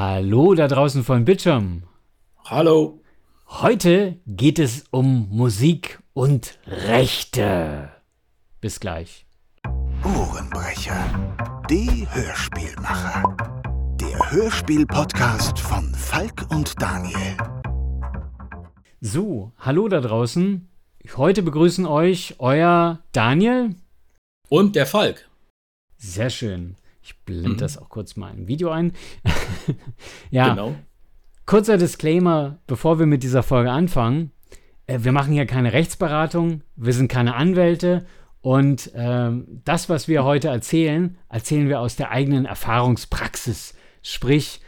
Hallo da draußen von Bildschirm. Hallo. Heute geht es um Musik und Rechte. Bis gleich. Ohrenbrecher, die Hörspielmacher. Der Hörspiel-Podcast von Falk und Daniel. So, hallo da draußen. Heute begrüßen euch euer Daniel und der Falk. Sehr schön. Ich blende mhm. das auch kurz mal im Video ein. ja, genau. kurzer Disclaimer, bevor wir mit dieser Folge anfangen. Äh, wir machen hier keine Rechtsberatung, wir sind keine Anwälte und ähm, das, was wir heute erzählen, erzählen wir aus der eigenen Erfahrungspraxis. Sprich,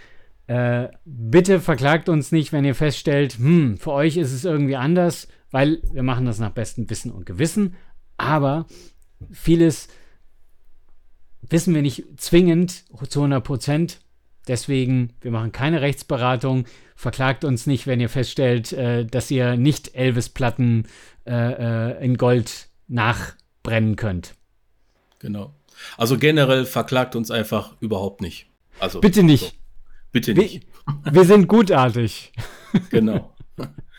äh, bitte verklagt uns nicht, wenn ihr feststellt, hm, für euch ist es irgendwie anders, weil wir machen das nach bestem Wissen und Gewissen. Aber vieles wissen wir nicht zwingend zu 100 Prozent. Deswegen, wir machen keine Rechtsberatung. Verklagt uns nicht, wenn ihr feststellt, äh, dass ihr nicht Elvis-Platten äh, äh, in Gold nachbrennen könnt. Genau. Also generell verklagt uns einfach überhaupt nicht. Also bitte nicht. So. Bitte nicht. Wir, wir sind gutartig. genau.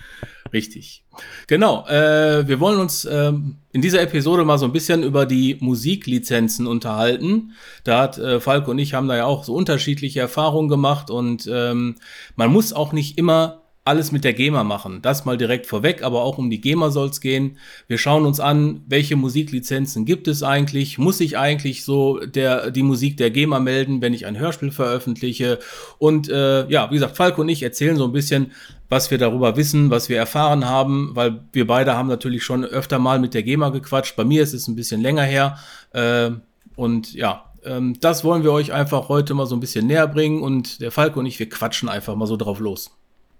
Richtig. Genau. Äh, wir wollen uns ähm, in dieser Episode mal so ein bisschen über die Musiklizenzen unterhalten. Da hat äh, Falk und ich haben da ja auch so unterschiedliche Erfahrungen gemacht und ähm, man muss auch nicht immer alles mit der GEMA machen. Das mal direkt vorweg, aber auch um die GEMA soll es gehen. Wir schauen uns an, welche Musiklizenzen gibt es eigentlich? Muss ich eigentlich so der, die Musik der GEMA melden, wenn ich ein Hörspiel veröffentliche? Und äh, ja, wie gesagt, Falco und ich erzählen so ein bisschen, was wir darüber wissen, was wir erfahren haben, weil wir beide haben natürlich schon öfter mal mit der GEMA gequatscht. Bei mir ist es ein bisschen länger her. Äh, und ja, ähm, das wollen wir euch einfach heute mal so ein bisschen näher bringen. Und der Falco und ich, wir quatschen einfach mal so drauf los.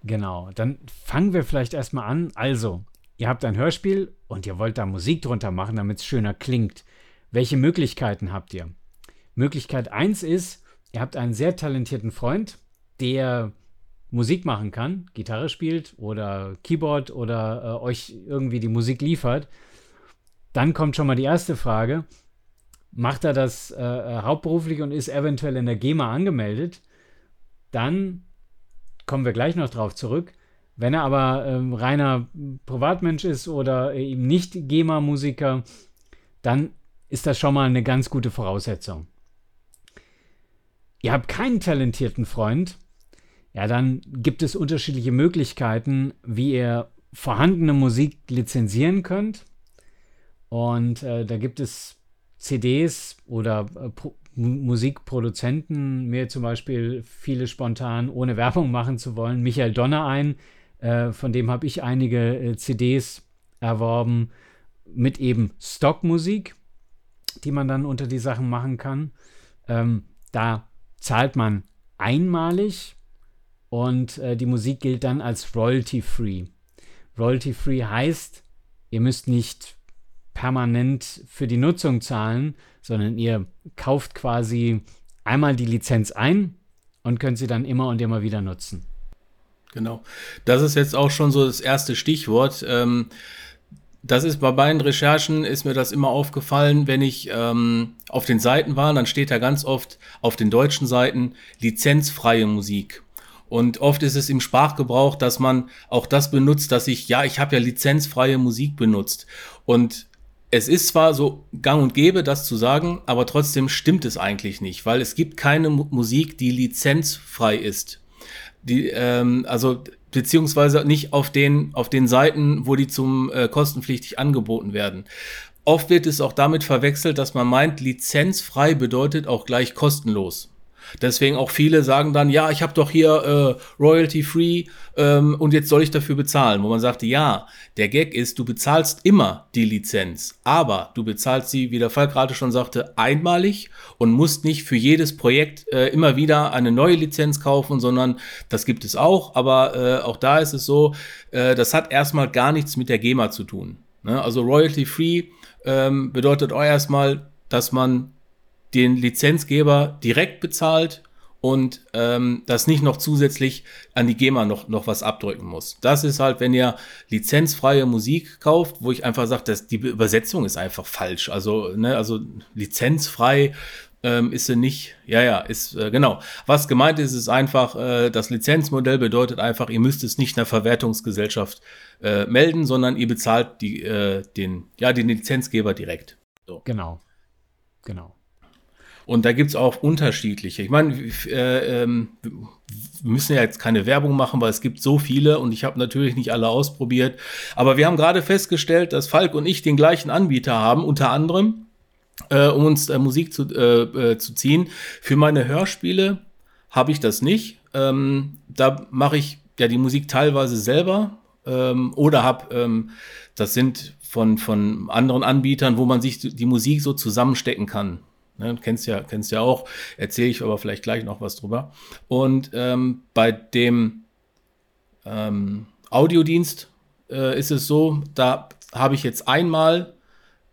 Genau, dann fangen wir vielleicht erstmal an. Also, ihr habt ein Hörspiel und ihr wollt da Musik drunter machen, damit es schöner klingt. Welche Möglichkeiten habt ihr? Möglichkeit 1 ist, ihr habt einen sehr talentierten Freund, der Musik machen kann, Gitarre spielt oder Keyboard oder äh, euch irgendwie die Musik liefert. Dann kommt schon mal die erste Frage. Macht er das äh, äh hauptberuflich und ist eventuell in der GEMA angemeldet? Dann kommen wir gleich noch drauf zurück. Wenn er aber ähm, reiner Privatmensch ist oder eben nicht GEMA-Musiker, dann ist das schon mal eine ganz gute Voraussetzung. Ihr habt keinen talentierten Freund, ja, dann gibt es unterschiedliche Möglichkeiten, wie ihr vorhandene Musik lizenzieren könnt. Und äh, da gibt es CDs oder äh, Musikproduzenten, mir zum Beispiel viele spontan, ohne Werbung machen zu wollen, Michael Donner ein, äh, von dem habe ich einige äh, CDs erworben mit eben Stockmusik, die man dann unter die Sachen machen kann. Ähm, da zahlt man einmalig und äh, die Musik gilt dann als royalty-free. Royalty-free heißt, ihr müsst nicht permanent für die Nutzung zahlen, sondern ihr kauft quasi einmal die Lizenz ein und könnt sie dann immer und immer wieder nutzen. Genau. Das ist jetzt auch schon so das erste Stichwort. Ähm, das ist bei meinen Recherchen ist mir das immer aufgefallen, wenn ich ähm, auf den Seiten war, dann steht da ganz oft auf den deutschen Seiten lizenzfreie Musik. Und oft ist es im Sprachgebrauch, dass man auch das benutzt, dass ich, ja, ich habe ja lizenzfreie Musik benutzt. Und es ist zwar so gang und gäbe, das zu sagen, aber trotzdem stimmt es eigentlich nicht, weil es gibt keine Musik, die lizenzfrei ist. Die, ähm, also beziehungsweise nicht auf den, auf den Seiten, wo die zum äh, kostenpflichtig angeboten werden. Oft wird es auch damit verwechselt, dass man meint, lizenzfrei bedeutet auch gleich kostenlos. Deswegen auch viele sagen dann, ja, ich habe doch hier äh, Royalty Free ähm, und jetzt soll ich dafür bezahlen. Wo man sagt, ja, der Gag ist, du bezahlst immer die Lizenz, aber du bezahlst sie, wie der Fall gerade schon sagte, einmalig und musst nicht für jedes Projekt äh, immer wieder eine neue Lizenz kaufen, sondern das gibt es auch, aber äh, auch da ist es so, äh, das hat erstmal gar nichts mit der GEMA zu tun. Ne? Also Royalty Free ähm, bedeutet auch erstmal, dass man den Lizenzgeber direkt bezahlt und ähm, das nicht noch zusätzlich an die GEMA noch, noch was abdrücken muss. Das ist halt, wenn ihr lizenzfreie Musik kauft, wo ich einfach sage, dass die Übersetzung ist einfach falsch. Also, ne, also lizenzfrei, ähm, ist sie nicht, ja, ja, ist, äh, genau. Was gemeint ist, ist einfach, äh, das Lizenzmodell bedeutet einfach, ihr müsst es nicht einer Verwertungsgesellschaft äh, melden, sondern ihr bezahlt die, äh, den, ja, den Lizenzgeber direkt. So. Genau, genau. Und da gibt es auch unterschiedliche. Ich meine, äh, ähm, wir müssen ja jetzt keine Werbung machen, weil es gibt so viele und ich habe natürlich nicht alle ausprobiert. Aber wir haben gerade festgestellt, dass Falk und ich den gleichen Anbieter haben, unter anderem äh, um uns äh, Musik zu, äh, äh, zu ziehen. Für meine Hörspiele habe ich das nicht. Ähm, da mache ich ja die Musik teilweise selber ähm, oder habe, ähm, das sind von, von anderen Anbietern, wo man sich die Musik so zusammenstecken kann. Ne, kennst ja, kennst ja auch, erzähle ich aber vielleicht gleich noch was drüber. Und ähm, bei dem ähm, Audiodienst äh, ist es so, da habe ich jetzt einmal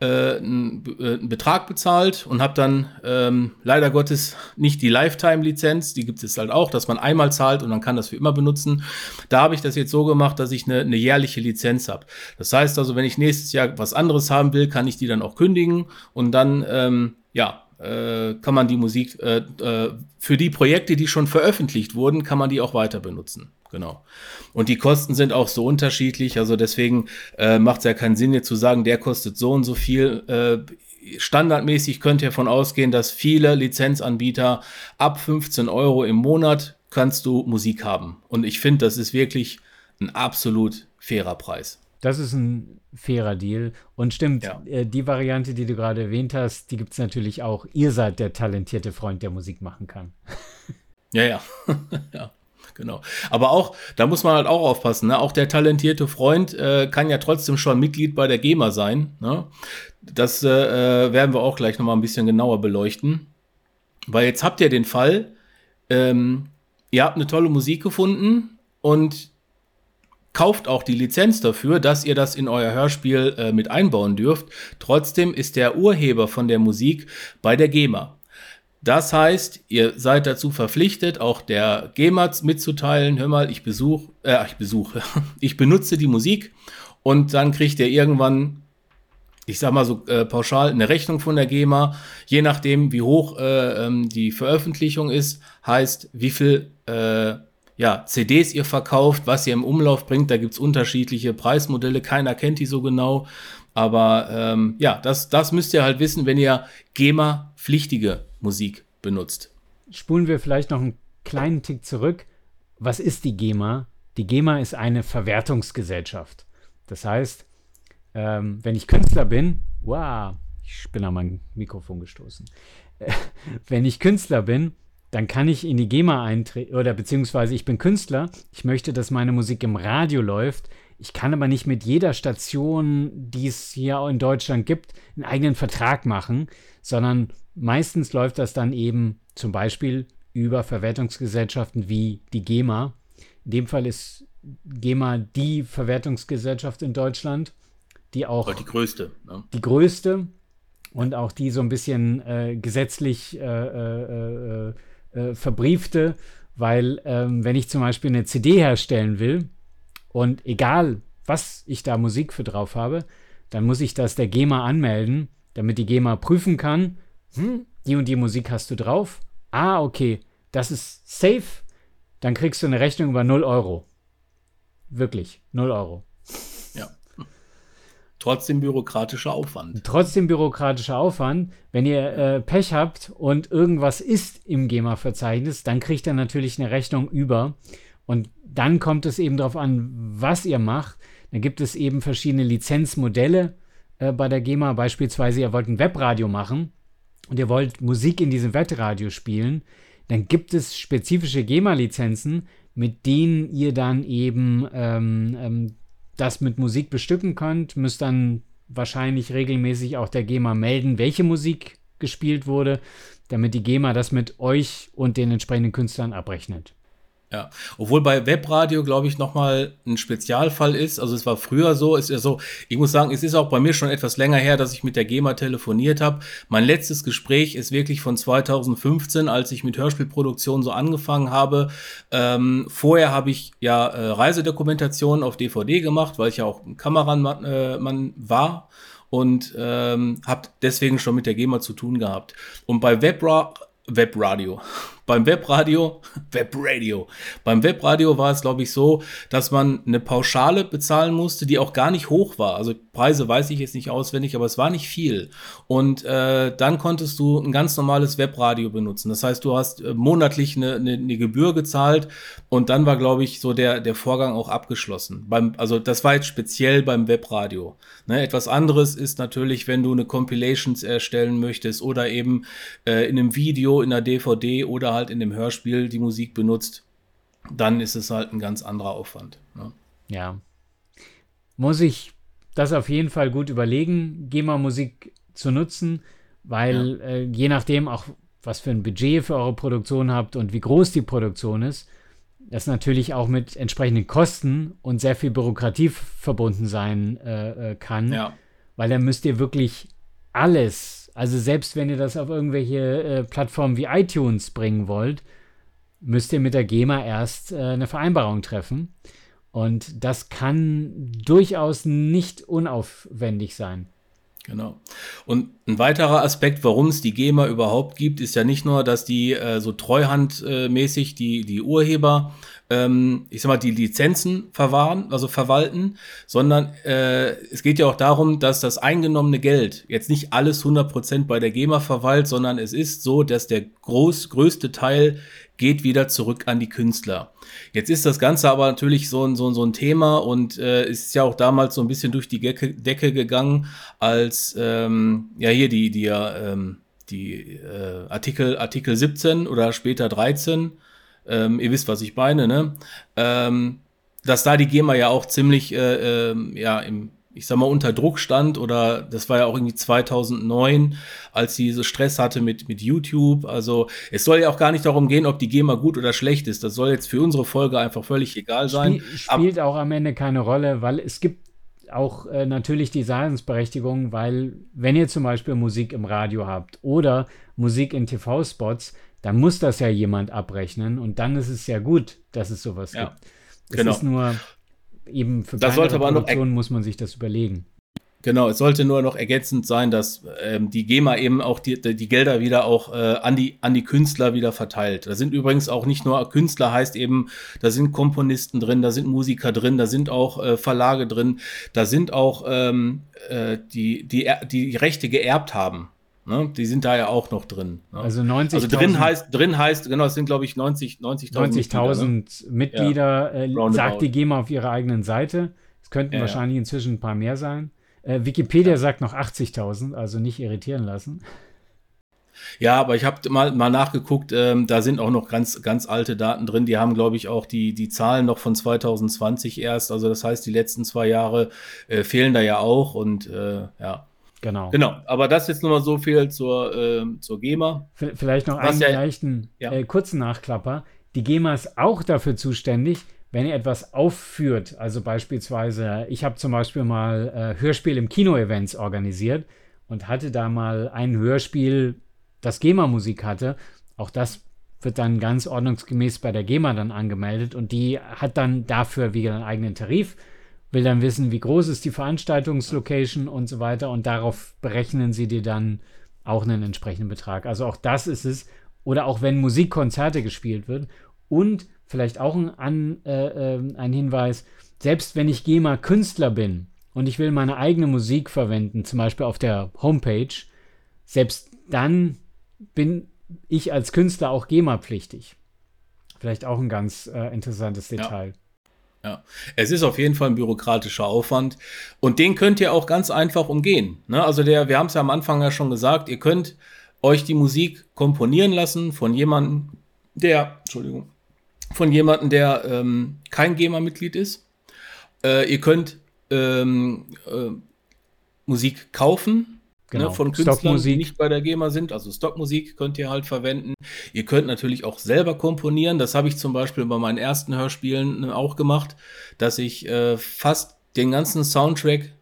äh, einen, äh, einen, Betrag bezahlt und habe dann ähm, leider Gottes nicht die Lifetime-Lizenz, die gibt es halt auch, dass man einmal zahlt und man kann das für immer benutzen. Da habe ich das jetzt so gemacht, dass ich eine, eine jährliche Lizenz habe. Das heißt also, wenn ich nächstes Jahr was anderes haben will, kann ich die dann auch kündigen und dann, ähm, ja, äh, kann man die Musik äh, äh, für die Projekte, die schon veröffentlicht wurden, kann man die auch weiter benutzen. Genau. Und die Kosten sind auch so unterschiedlich, also deswegen äh, macht es ja keinen Sinn, jetzt zu sagen, der kostet so und so viel. Äh, standardmäßig könnt ihr davon ausgehen, dass viele Lizenzanbieter ab 15 Euro im Monat kannst du Musik haben. Und ich finde, das ist wirklich ein absolut fairer Preis. Das ist ein fairer Deal. Und stimmt, ja. äh, die Variante, die du gerade erwähnt hast, die gibt es natürlich auch. Ihr seid der talentierte Freund, der Musik machen kann. Ja, ja. ja. Genau. Aber auch, da muss man halt auch aufpassen, ne? auch der talentierte Freund äh, kann ja trotzdem schon Mitglied bei der GEMA sein. Ne? Das äh, äh werden wir auch gleich nochmal ein bisschen genauer beleuchten. Weil jetzt habt ihr den Fall, ähm, ihr habt eine tolle Musik gefunden und kauft auch die Lizenz dafür, dass ihr das in euer Hörspiel äh, mit einbauen dürft. Trotzdem ist der Urheber von der Musik bei der GEMA. Das heißt, ihr seid dazu verpflichtet, auch der GEMA mitzuteilen, hör mal, ich besuche, äh, ich besuche, ich benutze die Musik und dann kriegt ihr irgendwann, ich sag mal so äh, pauschal, eine Rechnung von der GEMA, je nachdem, wie hoch äh, ähm, die Veröffentlichung ist, heißt, wie viel äh, ja, CDs ihr verkauft, was ihr im Umlauf bringt. Da gibt es unterschiedliche Preismodelle, keiner kennt die so genau. Aber ähm, ja, das, das müsst ihr halt wissen, wenn ihr GEMA-pflichtige Musik benutzt. Spulen wir vielleicht noch einen kleinen Tick zurück. Was ist die GEMA? Die GEMA ist eine Verwertungsgesellschaft. Das heißt, ähm, wenn ich Künstler bin, wow, ich bin an mein Mikrofon gestoßen. wenn ich Künstler bin, dann kann ich in die GEMA eintreten, oder beziehungsweise ich bin Künstler, ich möchte, dass meine Musik im Radio läuft. Ich kann aber nicht mit jeder Station, die es hier in Deutschland gibt, einen eigenen Vertrag machen, sondern meistens läuft das dann eben zum Beispiel über Verwertungsgesellschaften wie die GEMA. In dem Fall ist GEMA die Verwertungsgesellschaft in Deutschland, die auch. Aber die größte. Ne? Die größte und auch die so ein bisschen äh, gesetzlich äh, äh, äh verbriefte, weil ähm, wenn ich zum Beispiel eine CD herstellen will und egal, was ich da Musik für drauf habe, dann muss ich das der GEMA anmelden, damit die GEMA prüfen kann, hm, die und die Musik hast du drauf. Ah, okay, das ist safe. Dann kriegst du eine Rechnung über 0 Euro. Wirklich, 0 Euro. Trotzdem bürokratischer Aufwand. Trotzdem bürokratischer Aufwand. Wenn ihr äh, Pech habt und irgendwas ist im GEMA-Verzeichnis, dann kriegt ihr natürlich eine Rechnung über. Und dann kommt es eben darauf an, was ihr macht. Dann gibt es eben verschiedene Lizenzmodelle äh, bei der GEMA. Beispielsweise, ihr wollt ein Webradio machen und ihr wollt Musik in diesem Webradio spielen. Dann gibt es spezifische GEMA-Lizenzen, mit denen ihr dann eben ähm, ähm, das mit Musik bestücken könnt, müsst dann wahrscheinlich regelmäßig auch der GEMA melden, welche Musik gespielt wurde, damit die GEMA das mit euch und den entsprechenden Künstlern abrechnet. Ja, obwohl bei Webradio, glaube ich, nochmal ein Spezialfall ist. Also es war früher so, ist ja so, ich muss sagen, es ist auch bei mir schon etwas länger her, dass ich mit der GEMA telefoniert habe. Mein letztes Gespräch ist wirklich von 2015, als ich mit Hörspielproduktion so angefangen habe. Ähm, vorher habe ich ja äh, Reisedokumentationen auf DVD gemacht, weil ich ja auch ein Kameramann äh, war und ähm, habe deswegen schon mit der GEMA zu tun gehabt. Und bei Webra Webradio. Beim Webradio, Webradio. Beim Webradio war es, glaube ich, so, dass man eine Pauschale bezahlen musste, die auch gar nicht hoch war. Also Preise weiß ich jetzt nicht auswendig, aber es war nicht viel. Und äh, dann konntest du ein ganz normales Webradio benutzen. Das heißt, du hast äh, monatlich eine, eine, eine, Gebühr gezahlt und dann war, glaube ich, so der, der Vorgang auch abgeschlossen. Beim, also das war jetzt speziell beim Webradio. Ne, etwas anderes ist natürlich, wenn du eine Compilations erstellen möchtest oder eben äh, in einem Video, in einer DVD oder halt in dem Hörspiel die Musik benutzt, dann ist es halt ein ganz anderer Aufwand. Ne? Ja. Muss ich das auf jeden Fall gut überlegen, GEMA-Musik zu nutzen, weil ja. äh, je nachdem auch, was für ein Budget für eure Produktion habt und wie groß die Produktion ist, das natürlich auch mit entsprechenden Kosten und sehr viel Bürokratie verbunden sein äh, äh, kann. Ja. Weil dann müsst ihr wirklich alles, also selbst wenn ihr das auf irgendwelche äh, Plattformen wie iTunes bringen wollt, müsst ihr mit der GEMA erst äh, eine Vereinbarung treffen. Und das kann durchaus nicht unaufwendig sein. Genau. Und ein weiterer Aspekt, warum es die GEMA überhaupt gibt, ist ja nicht nur, dass die äh, so treuhandmäßig die, die Urheber, ähm, ich sag mal, die Lizenzen verwahren, also verwalten, sondern äh, es geht ja auch darum, dass das eingenommene Geld jetzt nicht alles 100% bei der GEMA verwaltet, sondern es ist so, dass der groß, größte Teil geht wieder zurück an die Künstler. Jetzt ist das Ganze aber natürlich so ein, so, so ein Thema und äh, ist ja auch damals so ein bisschen durch die Decke, Decke gegangen, als ähm, ja hier die, die, ähm, die äh, Artikel, Artikel 17 oder später 13, ähm, ihr wisst, was ich meine, ne? Ähm, dass da die GEMA ja auch ziemlich äh, äh, ja, im, ich sag mal, unter Druck stand oder das war ja auch irgendwie 2009, als sie so Stress hatte mit, mit YouTube. Also es soll ja auch gar nicht darum gehen, ob die GEMA gut oder schlecht ist. Das soll jetzt für unsere Folge einfach völlig egal sein. Spiel, spielt auch am Ende keine Rolle, weil es gibt auch äh, natürlich die Daseinsberechtigung, weil wenn ihr zum Beispiel Musik im Radio habt oder Musik in TV-Spots, dann muss das ja jemand abrechnen und dann ist es ja gut, dass es sowas ja, gibt. Es genau. ist nur eben für das sollte aber noch muss man sich das überlegen. Genau, es sollte nur noch ergänzend sein, dass ähm, die GEMA eben auch die, die Gelder wieder auch äh, an, die, an die Künstler wieder verteilt. Da sind übrigens auch nicht nur Künstler, heißt eben, da sind Komponisten drin, da sind Musiker drin, da sind auch äh, Verlage drin, da sind auch ähm, äh, die, die, die Rechte geerbt haben. Ne? Die sind da ja auch noch drin. Ne? Also 90 Also drin heißt, drin heißt, genau, es sind glaube ich 90 90.000 90 Mitglieder, ne? Mitglieder ja. äh, sagt die GEMA auf ihrer eigenen Seite. Es könnten ja, wahrscheinlich ja. inzwischen ein paar mehr sein. Äh, Wikipedia sagt noch 80.000, also nicht irritieren lassen. Ja, aber ich habe mal, mal nachgeguckt, ähm, da sind auch noch ganz, ganz alte Daten drin. Die haben, glaube ich, auch die, die Zahlen noch von 2020 erst. Also das heißt, die letzten zwei Jahre äh, fehlen da ja auch und äh, ja. Genau. Genau, aber das jetzt nur mal so viel zur, äh, zur GEMA. Vielleicht noch einen ja, leichten, ja. Äh, kurzen Nachklapper. Die GEMA ist auch dafür zuständig, wenn ihr etwas aufführt. Also beispielsweise, ich habe zum Beispiel mal äh, Hörspiel im Kino-Events organisiert und hatte da mal ein Hörspiel, das GEMA-Musik hatte. Auch das wird dann ganz ordnungsgemäß bei der GEMA dann angemeldet und die hat dann dafür wieder einen eigenen Tarif will dann wissen, wie groß ist die Veranstaltungslocation und so weiter und darauf berechnen sie dir dann auch einen entsprechenden Betrag. Also auch das ist es. Oder auch wenn Musikkonzerte gespielt wird und vielleicht auch ein, an, äh, äh, ein Hinweis, selbst wenn ich GEMA Künstler bin und ich will meine eigene Musik verwenden, zum Beispiel auf der Homepage, selbst dann bin ich als Künstler auch GEMA-pflichtig. Vielleicht auch ein ganz äh, interessantes Detail. Ja. Ja, es ist auf jeden Fall ein bürokratischer Aufwand und den könnt ihr auch ganz einfach umgehen. Ne? Also der, wir haben es ja am Anfang ja schon gesagt, ihr könnt euch die Musik komponieren lassen von jemandem, der, Entschuldigung, von jemandem, der ähm, kein GEMA-Mitglied ist. Äh, ihr könnt ähm, äh, Musik kaufen genau. Ne, von Künstlern, die nicht bei der GEMA sind. Also Stockmusik könnt ihr halt verwenden. Ihr könnt natürlich auch selber komponieren. Das habe ich zum Beispiel bei meinen ersten Hörspielen äh, auch gemacht, dass ich äh, fast den ganzen Soundtrack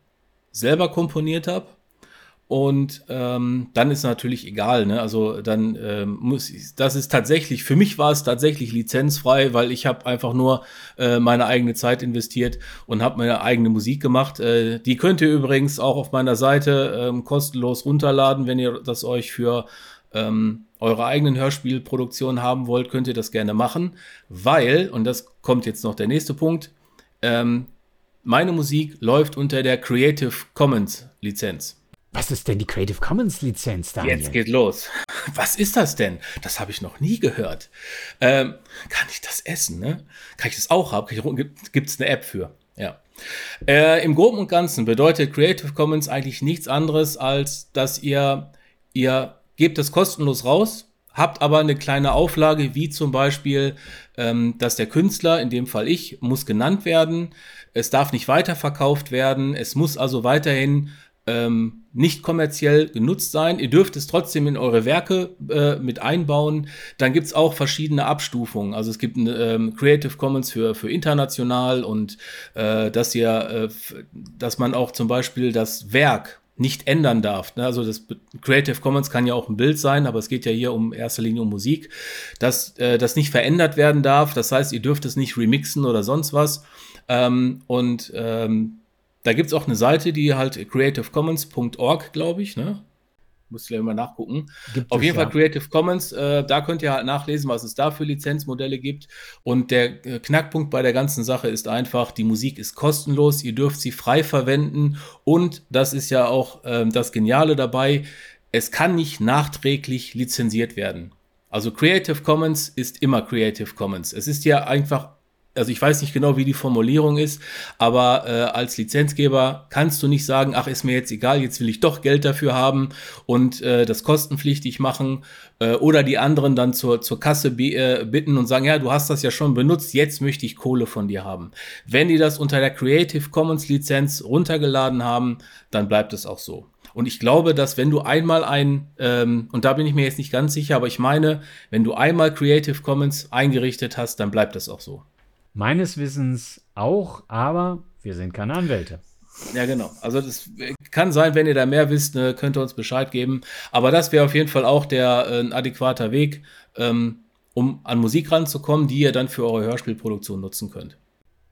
selber komponiert habe. Und ähm, dann ist natürlich egal, ne? Also dann ähm, muss ich, das ist tatsächlich, für mich war es tatsächlich lizenzfrei, weil ich habe einfach nur äh, meine eigene Zeit investiert und habe meine eigene Musik gemacht. Äh, die könnt ihr übrigens auch auf meiner Seite ähm, kostenlos runterladen, wenn ihr das euch für ähm, eure eigenen Hörspielproduktionen haben wollt, könnt ihr das gerne machen, weil, und das kommt jetzt noch der nächste Punkt, ähm, meine Musik läuft unter der Creative Commons Lizenz. Was ist denn die Creative Commons Lizenz, da? Jetzt geht los. Was ist das denn? Das habe ich noch nie gehört. Ähm, kann ich das essen? Ne? Kann ich das auch haben? Gibt es eine App für? Ja. Äh, Im Groben und Ganzen bedeutet Creative Commons eigentlich nichts anderes, als dass ihr, ihr gebt es kostenlos raus, habt aber eine kleine Auflage, wie zum Beispiel, ähm, dass der Künstler, in dem Fall ich, muss genannt werden. Es darf nicht weiterverkauft werden. Es muss also weiterhin ähm, nicht kommerziell genutzt sein. Ihr dürft es trotzdem in eure Werke äh, mit einbauen. Dann gibt es auch verschiedene Abstufungen. Also es gibt ein ähm, Creative Commons für, für international und äh, dass ihr, äh, dass man auch zum Beispiel das Werk nicht ändern darf. Ne? Also das Creative Commons kann ja auch ein Bild sein, aber es geht ja hier um erster Linie um Musik, dass äh, das nicht verändert werden darf. Das heißt, ihr dürft es nicht remixen oder sonst was. Ähm, und ähm, da gibt es auch eine Seite, die halt creativecommons.org, glaube ich, ne? Muss ich gleich mal nachgucken. Gibt Auf es, jeden Fall Creative Commons, äh, da könnt ihr halt nachlesen, was es da für Lizenzmodelle gibt. Und der äh, Knackpunkt bei der ganzen Sache ist einfach, die Musik ist kostenlos, ihr dürft sie frei verwenden und das ist ja auch äh, das Geniale dabei, es kann nicht nachträglich lizenziert werden. Also Creative Commons ist immer Creative Commons. Es ist ja einfach also ich weiß nicht genau, wie die Formulierung ist, aber äh, als Lizenzgeber kannst du nicht sagen, ach, ist mir jetzt egal, jetzt will ich doch Geld dafür haben und äh, das kostenpflichtig machen äh, oder die anderen dann zur, zur Kasse äh, bitten und sagen, ja, du hast das ja schon benutzt, jetzt möchte ich Kohle von dir haben. Wenn die das unter der Creative Commons Lizenz runtergeladen haben, dann bleibt es auch so. Und ich glaube, dass wenn du einmal ein, ähm, und da bin ich mir jetzt nicht ganz sicher, aber ich meine, wenn du einmal Creative Commons eingerichtet hast, dann bleibt das auch so. Meines Wissens auch, aber wir sind keine Anwälte. Ja, genau. Also das kann sein, wenn ihr da mehr wisst, ne, könnt ihr uns Bescheid geben. Aber das wäre auf jeden Fall auch der äh, ein adäquater Weg, ähm, um an Musik ranzukommen, die ihr dann für eure Hörspielproduktion nutzen könnt.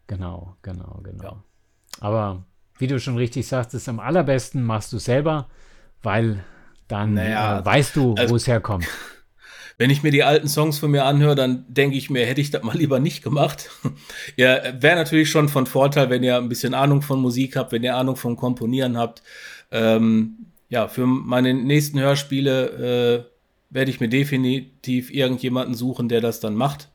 Genau, genau, genau. Ja. Aber wie du schon richtig sagst, ist am allerbesten machst du selber, weil dann naja, äh, weißt du, also, wo es herkommt. Wenn ich mir die alten Songs von mir anhöre, dann denke ich mir, hätte ich das mal lieber nicht gemacht. ja, wäre natürlich schon von Vorteil, wenn ihr ein bisschen Ahnung von Musik habt, wenn ihr Ahnung von Komponieren habt. Ähm, ja, für meine nächsten Hörspiele äh, werde ich mir definitiv irgendjemanden suchen, der das dann macht.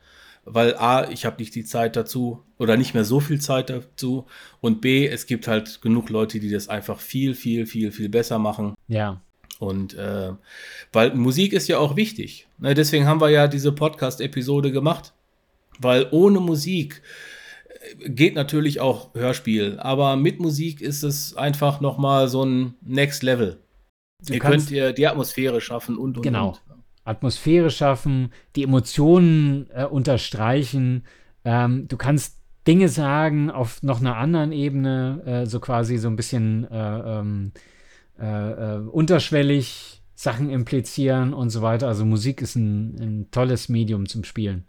Weil A, ich habe nicht die Zeit dazu oder nicht mehr so viel Zeit dazu. Und B, es gibt halt genug Leute, die das einfach viel, viel, viel, viel besser machen. Ja. Und äh, weil Musik ist ja auch wichtig. Ne? Deswegen haben wir ja diese Podcast-Episode gemacht. Weil ohne Musik äh, geht natürlich auch Hörspiel, aber mit Musik ist es einfach nochmal so ein Next Level. Du ihr könnt ihr die Atmosphäre schaffen und, und genau. Und. Atmosphäre schaffen, die Emotionen äh, unterstreichen. Ähm, du kannst Dinge sagen auf noch einer anderen Ebene, äh, so quasi so ein bisschen äh, ähm, äh, äh, unterschwellig Sachen implizieren und so weiter. Also Musik ist ein, ein tolles Medium zum Spielen.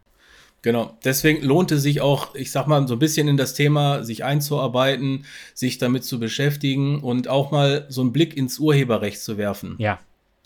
Genau, deswegen lohnt es sich auch, ich sag mal, so ein bisschen in das Thema sich einzuarbeiten, sich damit zu beschäftigen und auch mal so einen Blick ins Urheberrecht zu werfen. Ja.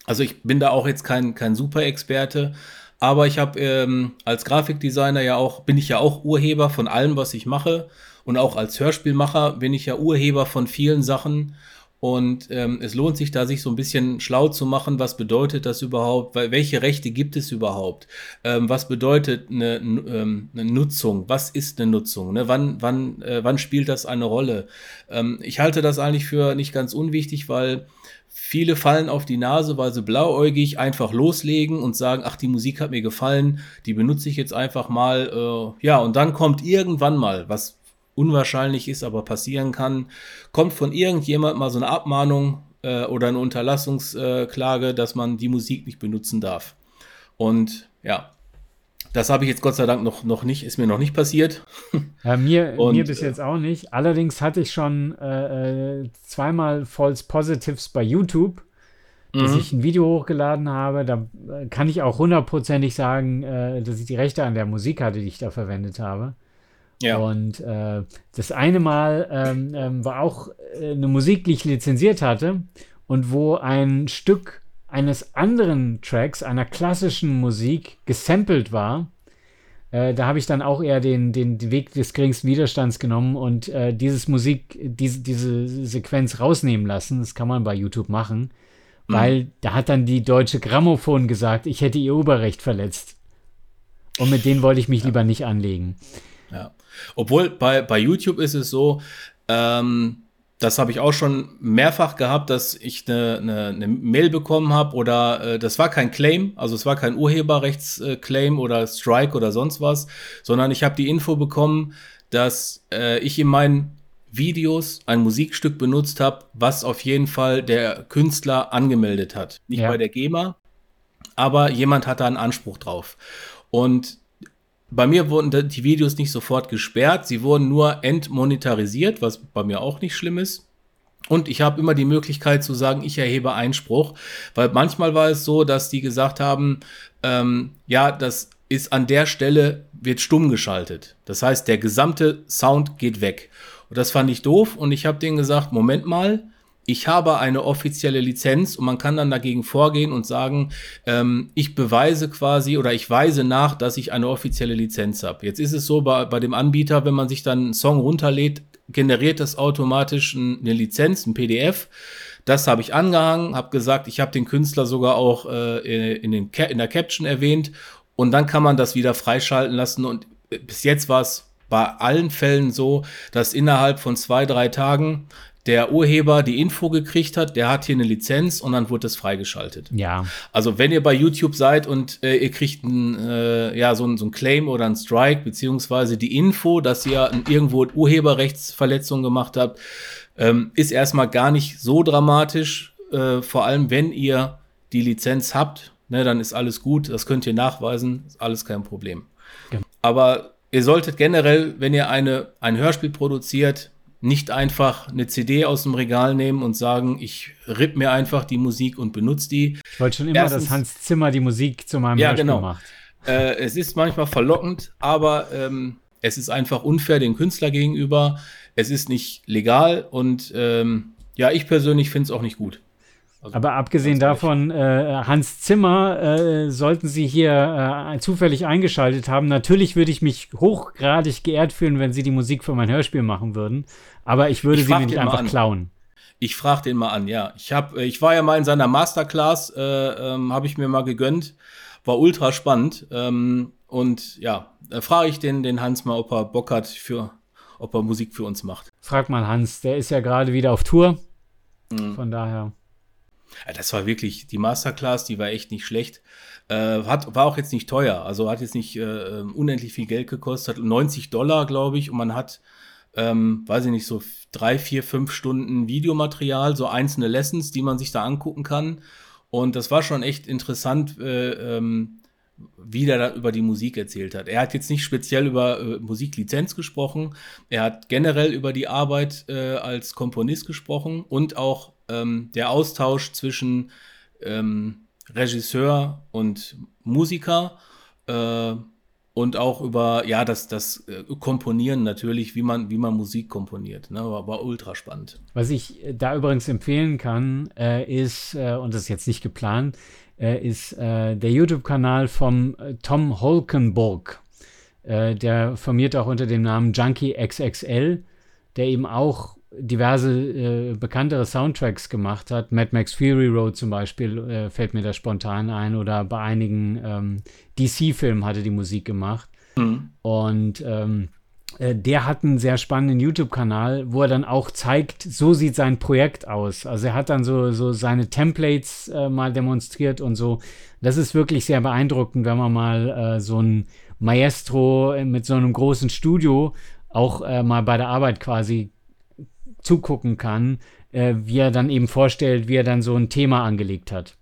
Also ich bin da auch jetzt kein, kein Super-Experte, aber ich habe ähm, als Grafikdesigner ja auch, bin ich ja auch Urheber von allem, was ich mache. Und auch als Hörspielmacher bin ich ja Urheber von vielen Sachen. Und ähm, es lohnt sich da, sich so ein bisschen schlau zu machen, was bedeutet das überhaupt, welche Rechte gibt es überhaupt, ähm, was bedeutet eine, ähm, eine, Nutzung, was ist eine Nutzung, ne? wann, wann, äh, wann spielt das eine Rolle. Ähm, ich halte das eigentlich für nicht ganz unwichtig, weil viele fallen auf die Nase, weil sie blauäugig einfach loslegen und sagen, ach, die Musik hat mir gefallen, die benutze ich jetzt einfach mal. Äh, ja, und dann kommt irgendwann mal, was unwahrscheinlich ist, aber passieren kann, kommt von irgendjemand mal so eine Abmahnung äh, oder eine Unterlassungsklage, dass man die Musik nicht benutzen darf. Und ja, das habe ich jetzt Gott sei Dank noch, noch nicht, ist mir noch nicht passiert. Ja, mir, Und, mir bis jetzt auch nicht. Allerdings hatte ich schon äh, äh zweimal False Positives bei YouTube. dass mhm. ich ein Video hochgeladen habe. Da äh, kann ich auch hundertprozentig sagen, äh, dass ich die Rechte an der Musik hatte, die ich da verwendet habe. Ja. Und äh, das eine Mal ähm, ähm, war auch äh, eine Musik, die ich lizenziert hatte und wo ein Stück eines anderen Tracks, einer klassischen Musik, gesampelt war. Äh, da habe ich dann auch eher den, den, Weg des geringsten Widerstands genommen und äh, dieses Musik, diese, diese Sequenz rausnehmen lassen. Das kann man bei YouTube machen. Mhm. Weil da hat dann die deutsche Grammophon gesagt, ich hätte ihr Urheberrecht verletzt. Und mit denen wollte ich mich ja. lieber nicht anlegen. Obwohl bei, bei YouTube ist es so, ähm, das habe ich auch schon mehrfach gehabt, dass ich eine, eine, eine Mail bekommen habe oder äh, das war kein Claim, also es war kein Urheberrechtsclaim oder Strike oder sonst was, sondern ich habe die Info bekommen, dass äh, ich in meinen Videos ein Musikstück benutzt habe, was auf jeden Fall der Künstler angemeldet hat. Nicht ja. bei der GEMA, aber jemand hat da einen Anspruch drauf. Und bei mir wurden die Videos nicht sofort gesperrt, sie wurden nur entmonetarisiert, was bei mir auch nicht schlimm ist. Und ich habe immer die Möglichkeit zu sagen, ich erhebe Einspruch, weil manchmal war es so, dass die gesagt haben, ähm, ja, das ist an der Stelle wird stumm geschaltet. Das heißt, der gesamte Sound geht weg. Und das fand ich doof und ich habe denen gesagt, Moment mal, ich habe eine offizielle Lizenz und man kann dann dagegen vorgehen und sagen, ähm, ich beweise quasi oder ich weise nach, dass ich eine offizielle Lizenz habe. Jetzt ist es so bei, bei dem Anbieter, wenn man sich dann einen Song runterlädt, generiert das automatisch eine Lizenz, ein PDF. Das habe ich angehangen, habe gesagt, ich habe den Künstler sogar auch äh, in, den, in der Caption erwähnt und dann kann man das wieder freischalten lassen und bis jetzt war es bei allen Fällen so, dass innerhalb von zwei, drei Tagen der Urheber die Info gekriegt hat, der hat hier eine Lizenz und dann wurde das freigeschaltet. Ja. Also wenn ihr bei YouTube seid und äh, ihr kriegt ein, äh, ja, so, ein, so ein Claim oder ein Strike, beziehungsweise die Info, dass ihr irgendwo Urheberrechtsverletzung gemacht habt, ähm, ist erstmal gar nicht so dramatisch. Äh, vor allem, wenn ihr die Lizenz habt, ne, dann ist alles gut, das könnt ihr nachweisen, ist alles kein Problem. Genau. Aber ihr solltet generell, wenn ihr eine, ein Hörspiel produziert, nicht einfach eine CD aus dem Regal nehmen und sagen, ich ripp mir einfach die Musik und benutze die. Ich wollte schon immer, Erstens, dass Hans Zimmer die Musik zu meinem ja, Hörspiel genau. macht. Äh, es ist manchmal verlockend, aber ähm, es ist einfach unfair dem Künstler gegenüber. Es ist nicht legal und ähm, ja, ich persönlich finde es auch nicht gut. Also, Aber abgesehen davon, äh, Hans Zimmer, äh, sollten Sie hier äh, zufällig eingeschaltet haben, natürlich würde ich mich hochgradig geehrt fühlen, wenn Sie die Musik für mein Hörspiel machen würden. Aber ich würde ich sie mir nicht einfach klauen. Ich frage den mal an, ja. Ich, hab, ich war ja mal in seiner Masterclass, äh, ähm, habe ich mir mal gegönnt. War ultra spannend. Ähm, und ja, da frage ich den, den Hans mal, ob er Bock hat, für, ob er Musik für uns macht. Frag mal Hans, der ist ja gerade wieder auf Tour. Mhm. Von daher. Ja, das war wirklich, die Masterclass, die war echt nicht schlecht. Äh, hat, war auch jetzt nicht teuer, also hat jetzt nicht äh, ähm, unendlich viel Geld gekostet, 90 Dollar, glaube ich, und man hat, ähm, weiß ich nicht, so drei, vier, fünf Stunden Videomaterial, so einzelne Lessons, die man sich da angucken kann. Und das war schon echt interessant, äh, ähm, wie der da über die Musik erzählt hat. Er hat jetzt nicht speziell über äh, Musiklizenz gesprochen, er hat generell über die Arbeit äh, als Komponist gesprochen und auch ähm, der Austausch zwischen ähm, Regisseur und Musiker äh, und auch über ja das das äh, Komponieren natürlich, wie man wie man Musik komponiert. Ne? War, war ultra spannend. Was ich äh, da übrigens empfehlen kann, äh, ist äh, und das ist jetzt nicht geplant, äh, ist der YouTube-Kanal vom Tom Holkenburg. der formiert auch unter dem Namen Junkie XXL, der eben auch diverse äh, bekanntere Soundtracks gemacht hat. Mad Max Fury Road zum Beispiel äh, fällt mir da spontan ein oder bei einigen ähm, DC-Filmen hatte die Musik gemacht. Mhm. Und ähm, äh, der hat einen sehr spannenden YouTube-Kanal, wo er dann auch zeigt, so sieht sein Projekt aus. Also er hat dann so, so seine Templates äh, mal demonstriert und so. Das ist wirklich sehr beeindruckend, wenn man mal äh, so ein Maestro mit so einem großen Studio auch äh, mal bei der Arbeit quasi zugucken kann, äh, wie er dann eben vorstellt, wie er dann so ein Thema angelegt hat.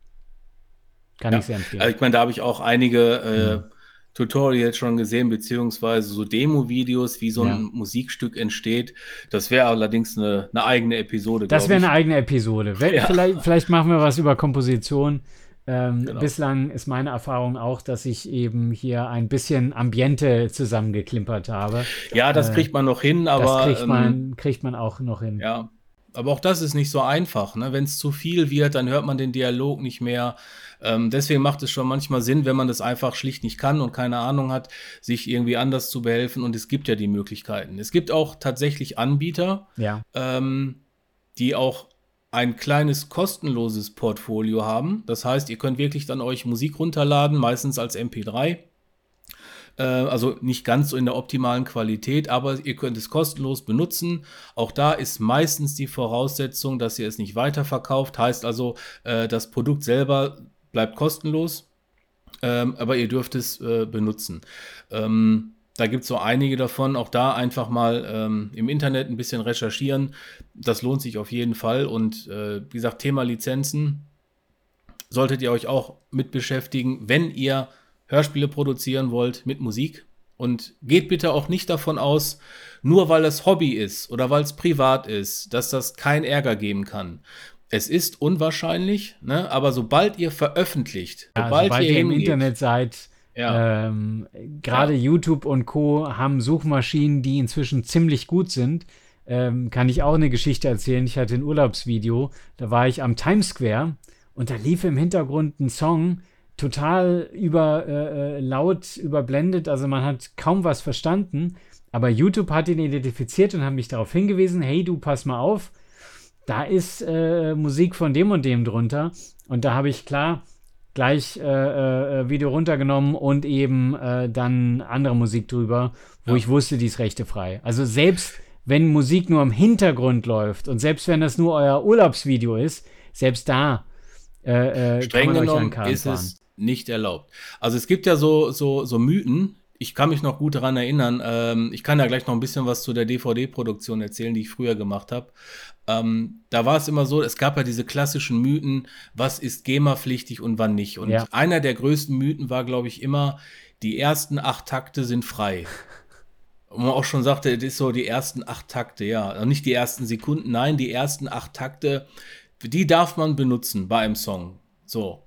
Kann ja. ich sehr empfehlen. Also ich meine, da habe ich auch einige äh, Tutorials schon gesehen, beziehungsweise so Demo-Videos, wie so ein ja. Musikstück entsteht. Das wäre allerdings eine, eine, eigene Episode. Das wäre eine eigene Episode. Ja. Vielleicht, vielleicht, machen wir was über Komposition. Ähm, genau. Bislang ist meine Erfahrung auch, dass ich eben hier ein bisschen Ambiente zusammengeklimpert habe. Ja, das äh, kriegt man noch hin, aber. Das kriegt man, ähm, kriegt man auch noch hin. Ja, aber auch das ist nicht so einfach. Ne? Wenn es zu viel wird, dann hört man den Dialog nicht mehr. Ähm, deswegen macht es schon manchmal Sinn, wenn man das einfach schlicht nicht kann und keine Ahnung hat, sich irgendwie anders zu behelfen. Und es gibt ja die Möglichkeiten. Es gibt auch tatsächlich Anbieter, ja. ähm, die auch ein kleines kostenloses Portfolio haben. Das heißt, ihr könnt wirklich dann euch Musik runterladen, meistens als MP3 äh, also nicht ganz so in der optimalen Qualität, aber ihr könnt es kostenlos benutzen. Auch da ist meistens die Voraussetzung, dass ihr es nicht weiterverkauft. Heißt also, äh, das Produkt selber bleibt kostenlos, ähm, aber ihr dürft es äh, benutzen. Ähm, da gibt es so einige davon. Auch da einfach mal ähm, im Internet ein bisschen recherchieren. Das lohnt sich auf jeden Fall. Und äh, wie gesagt, Thema Lizenzen solltet ihr euch auch mit beschäftigen, wenn ihr Hörspiele produzieren wollt mit Musik. Und geht bitte auch nicht davon aus, nur weil es Hobby ist oder weil es privat ist, dass das keinen Ärger geben kann. Es ist unwahrscheinlich, ne? aber sobald ihr veröffentlicht, ja, sobald, sobald, ihr, ihr im Internet seid, ja. ähm, gerade ja. YouTube und Co. haben Suchmaschinen, die inzwischen ziemlich gut sind. Ähm, kann ich auch eine Geschichte erzählen. Ich hatte ein Urlaubsvideo, da war ich am Times Square und da lief im Hintergrund ein Song, total über äh, äh, laut überblendet, also man hat kaum was verstanden. Aber YouTube hat ihn identifiziert und hat mich darauf hingewiesen: Hey, du pass mal auf, da ist äh, Musik von dem und dem drunter. Und da habe ich klar gleich äh, äh, äh Video runtergenommen und eben dann andere Musik drüber, wo ja. ich wusste, die ist rechtefrei. Also selbst wenn Musik nur im Hintergrund läuft und selbst wenn das nur euer Urlaubsvideo ist, selbst da äh, Streng genommen ist es nicht erlaubt. Also es gibt ja so, so, so Mythen, ich kann mich noch gut daran erinnern. Ähm, ich kann ja gleich noch ein bisschen was zu der DVD-Produktion erzählen, die ich früher gemacht habe. Ähm, da war es immer so, es gab ja diese klassischen Mythen, was ist GEMA-pflichtig und wann nicht. Und ja. einer der größten Mythen war, glaube ich, immer, die ersten acht Takte sind frei. Und man auch schon sagte, das ist so die ersten acht Takte, ja. Nicht die ersten Sekunden, nein, die ersten acht Takte, die darf man benutzen bei einem Song. So.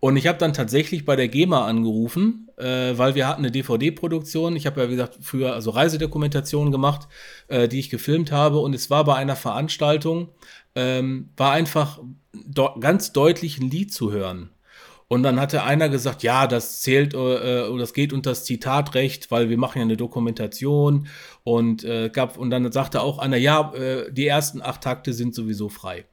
Und ich habe dann tatsächlich bei der GEMA angerufen, äh, weil wir hatten eine DVD-Produktion. Ich habe ja, wie gesagt, früher also Reisedokumentationen gemacht, äh, die ich gefilmt habe. Und es war bei einer Veranstaltung, ähm, war einfach ganz deutlich ein Lied zu hören. Und dann hatte einer gesagt, ja, das zählt äh, oder das geht unter das Zitatrecht, weil wir machen ja eine Dokumentation und äh, gab und dann sagte auch einer, ja, äh, die ersten acht Takte sind sowieso frei.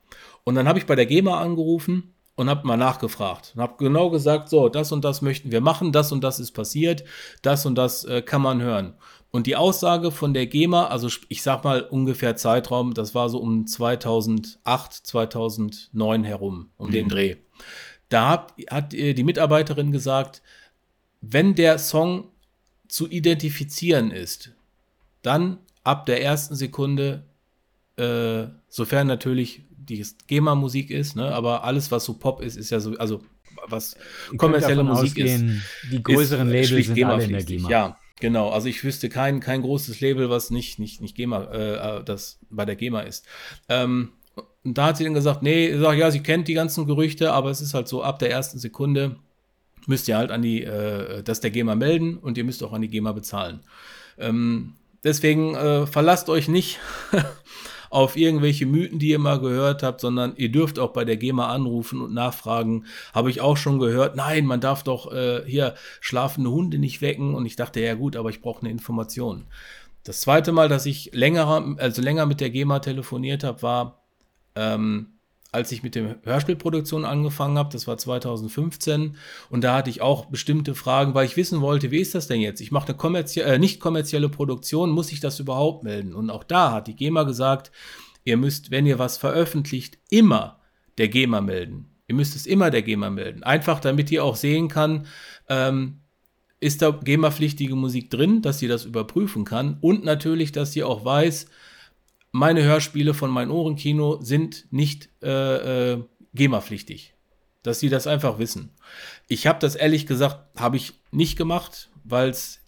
Und dann habe ich bei der GEMA angerufen und habe mal nachgefragt und habe genau gesagt, so, das und das möchten wir machen, das und das ist passiert, das und das äh, kann man hören. Und die Aussage von der GEMA, also ich sag mal ungefähr Zeitraum, das war so um 2008, 2009 herum, um mhm. den Dreh. Da hat, hat die Mitarbeiterin gesagt, wenn der Song zu identifizieren ist, dann ab der ersten Sekunde, äh, sofern natürlich die GEMA-Musik ist, ne? aber alles, was so Pop ist, ist ja so, also was kommerzielle Musik ausgehen, ist. Die größeren ist Labels sind alle in der GEMA. Ja, genau. Also ich wüsste kein, kein großes Label, was nicht, nicht, nicht GEMA, äh, das bei der GEMA ist. Ähm, und da hat sie dann gesagt, nee, sag, ja, sie kennt die ganzen Gerüchte, aber es ist halt so, ab der ersten Sekunde müsst ihr halt an die, äh, das der GEMA melden und ihr müsst auch an die GEMA bezahlen. Ähm, deswegen äh, verlasst euch nicht auf irgendwelche Mythen, die ihr mal gehört habt, sondern ihr dürft auch bei der GEMA anrufen und nachfragen. Habe ich auch schon gehört, nein, man darf doch äh, hier schlafende Hunde nicht wecken. Und ich dachte, ja gut, aber ich brauche eine Information. Das zweite Mal, dass ich länger, also länger mit der GEMA telefoniert habe, war ähm, als ich mit der Hörspielproduktion angefangen habe, das war 2015, und da hatte ich auch bestimmte Fragen, weil ich wissen wollte, wie ist das denn jetzt? Ich mache eine kommerzie äh, nicht kommerzielle Produktion, muss ich das überhaupt melden? Und auch da hat die GEMA gesagt, ihr müsst, wenn ihr was veröffentlicht, immer der GEMA melden. Ihr müsst es immer der GEMA melden. Einfach, damit ihr auch sehen kann, ähm, ist da GEMA-pflichtige Musik drin, dass sie das überprüfen kann und natürlich, dass sie auch weiß, meine Hörspiele von mein Ohrenkino sind nicht äh, äh, GEMA-pflichtig. Dass sie das einfach wissen. Ich habe das ehrlich gesagt, habe ich nicht gemacht, weil es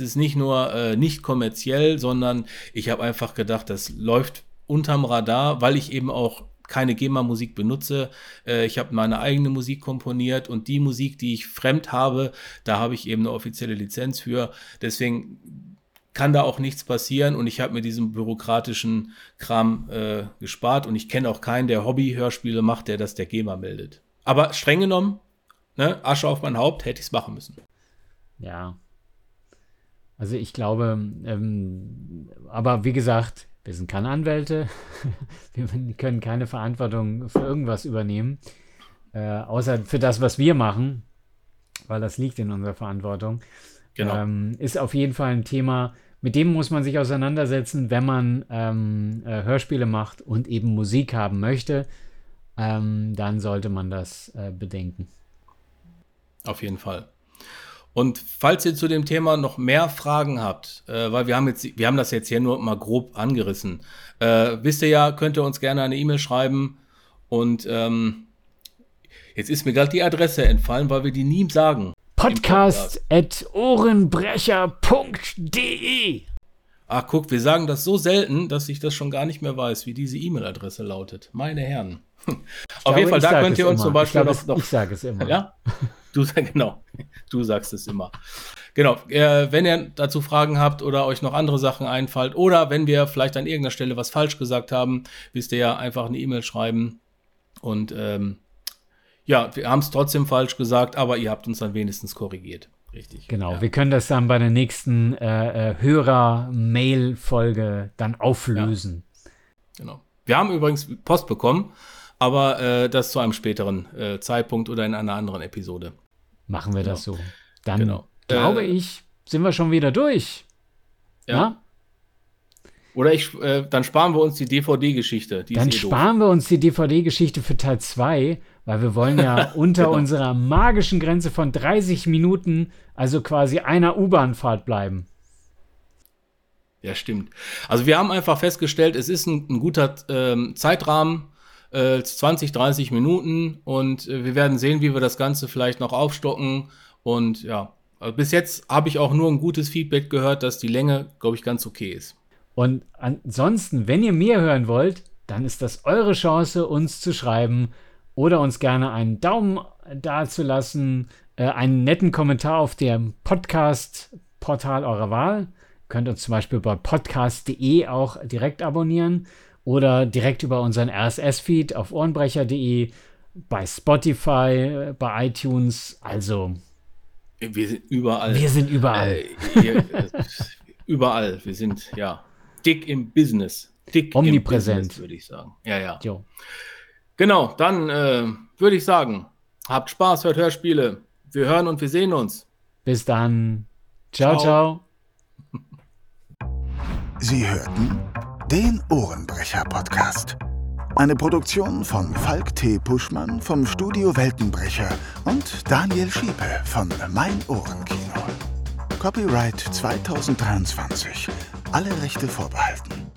ist nicht nur äh, nicht kommerziell, sondern ich habe einfach gedacht, das läuft unterm Radar, weil ich eben auch keine GEMA-Musik benutze. Äh, ich habe meine eigene Musik komponiert und die Musik, die ich fremd habe, da habe ich eben eine offizielle Lizenz für. Deswegen kann da auch nichts passieren und ich habe mir diesen bürokratischen Kram äh, gespart und ich kenne auch keinen, der Hobby-Hörspiele macht, der das der GEMA meldet. Aber streng genommen, ne, Asche auf mein Haupt, hätte ich es machen müssen. Ja. Also ich glaube, ähm, aber wie gesagt, wir sind keine Anwälte, wir können keine Verantwortung für irgendwas übernehmen, äh, außer für das, was wir machen, weil das liegt in unserer Verantwortung. Genau. Ähm, ist auf jeden Fall ein Thema, mit dem muss man sich auseinandersetzen, wenn man ähm, äh, Hörspiele macht und eben Musik haben möchte. Ähm, dann sollte man das äh, bedenken. Auf jeden Fall. Und falls ihr zu dem Thema noch mehr Fragen habt, äh, weil wir haben jetzt, wir haben das jetzt hier nur mal grob angerissen, äh, wisst ihr ja, könnt ihr uns gerne eine E-Mail schreiben. Und ähm, jetzt ist mir gerade die Adresse entfallen, weil wir die nie sagen. Podcast at ohrenbrecher.de Ach, guck, wir sagen das so selten, dass ich das schon gar nicht mehr weiß, wie diese E-Mail-Adresse lautet. Meine Herren. Auf jeden Fall, da könnt ihr uns immer. zum Beispiel ich noch, noch. Ich sage es immer. Ja? Du, genau, du sagst es immer. Genau, äh, wenn ihr dazu Fragen habt oder euch noch andere Sachen einfallen oder wenn wir vielleicht an irgendeiner Stelle was falsch gesagt haben, wisst ihr ja einfach eine E-Mail schreiben und ähm, ja, wir haben es trotzdem falsch gesagt, aber ihr habt uns dann wenigstens korrigiert. Richtig. Genau, ja. wir können das dann bei der nächsten äh, äh, Hörer-Mail-Folge dann auflösen. Ja. Genau. Wir haben übrigens Post bekommen aber äh, das zu einem späteren äh, Zeitpunkt oder in einer anderen Episode. Machen wir genau. das so. Dann genau. glaube äh, ich, sind wir schon wieder durch. Ja. ja? Oder ich, äh, dann sparen wir uns die DVD-Geschichte. Dann eh sparen doof. wir uns die DVD-Geschichte für Teil 2, weil wir wollen ja unter genau. unserer magischen Grenze von 30 Minuten, also quasi einer U-Bahn-Fahrt bleiben. Ja, stimmt. Also wir haben einfach festgestellt, es ist ein, ein guter ähm, Zeitrahmen, äh, 20, 30 Minuten und äh, wir werden sehen, wie wir das Ganze vielleicht noch aufstocken. Und ja, also bis jetzt habe ich auch nur ein gutes Feedback gehört, dass die Länge, glaube ich, ganz okay ist. Und ansonsten, wenn ihr mehr hören wollt, dann ist das eure Chance, uns zu schreiben oder uns gerne einen Daumen dazulassen, äh, einen netten Kommentar auf dem Podcast-Portal eurer Wahl. Könnt uns zum Beispiel bei podcast.de auch direkt abonnieren oder direkt über unseren RSS-Feed auf ohrenbrecher.de, bei Spotify, bei iTunes, also. Wir sind überall. Wir sind überall. Äh, hier, äh, überall. Wir sind, ja, dick im Business. Dick Omnipräsent. würde ich sagen. Ja, ja. Jo. Genau, dann äh, würde ich sagen, habt Spaß, hört Hörspiele. Wir hören und wir sehen uns. Bis dann. Ciao, ciao. ciao. Sie hörten den Ohrenbrecher-Podcast. Eine Produktion von Falk T. Puschmann vom Studio Weltenbrecher und Daniel Schiepe von Mein Ohrenkino. Copyright 2023. Alle Rechte vorbehalten.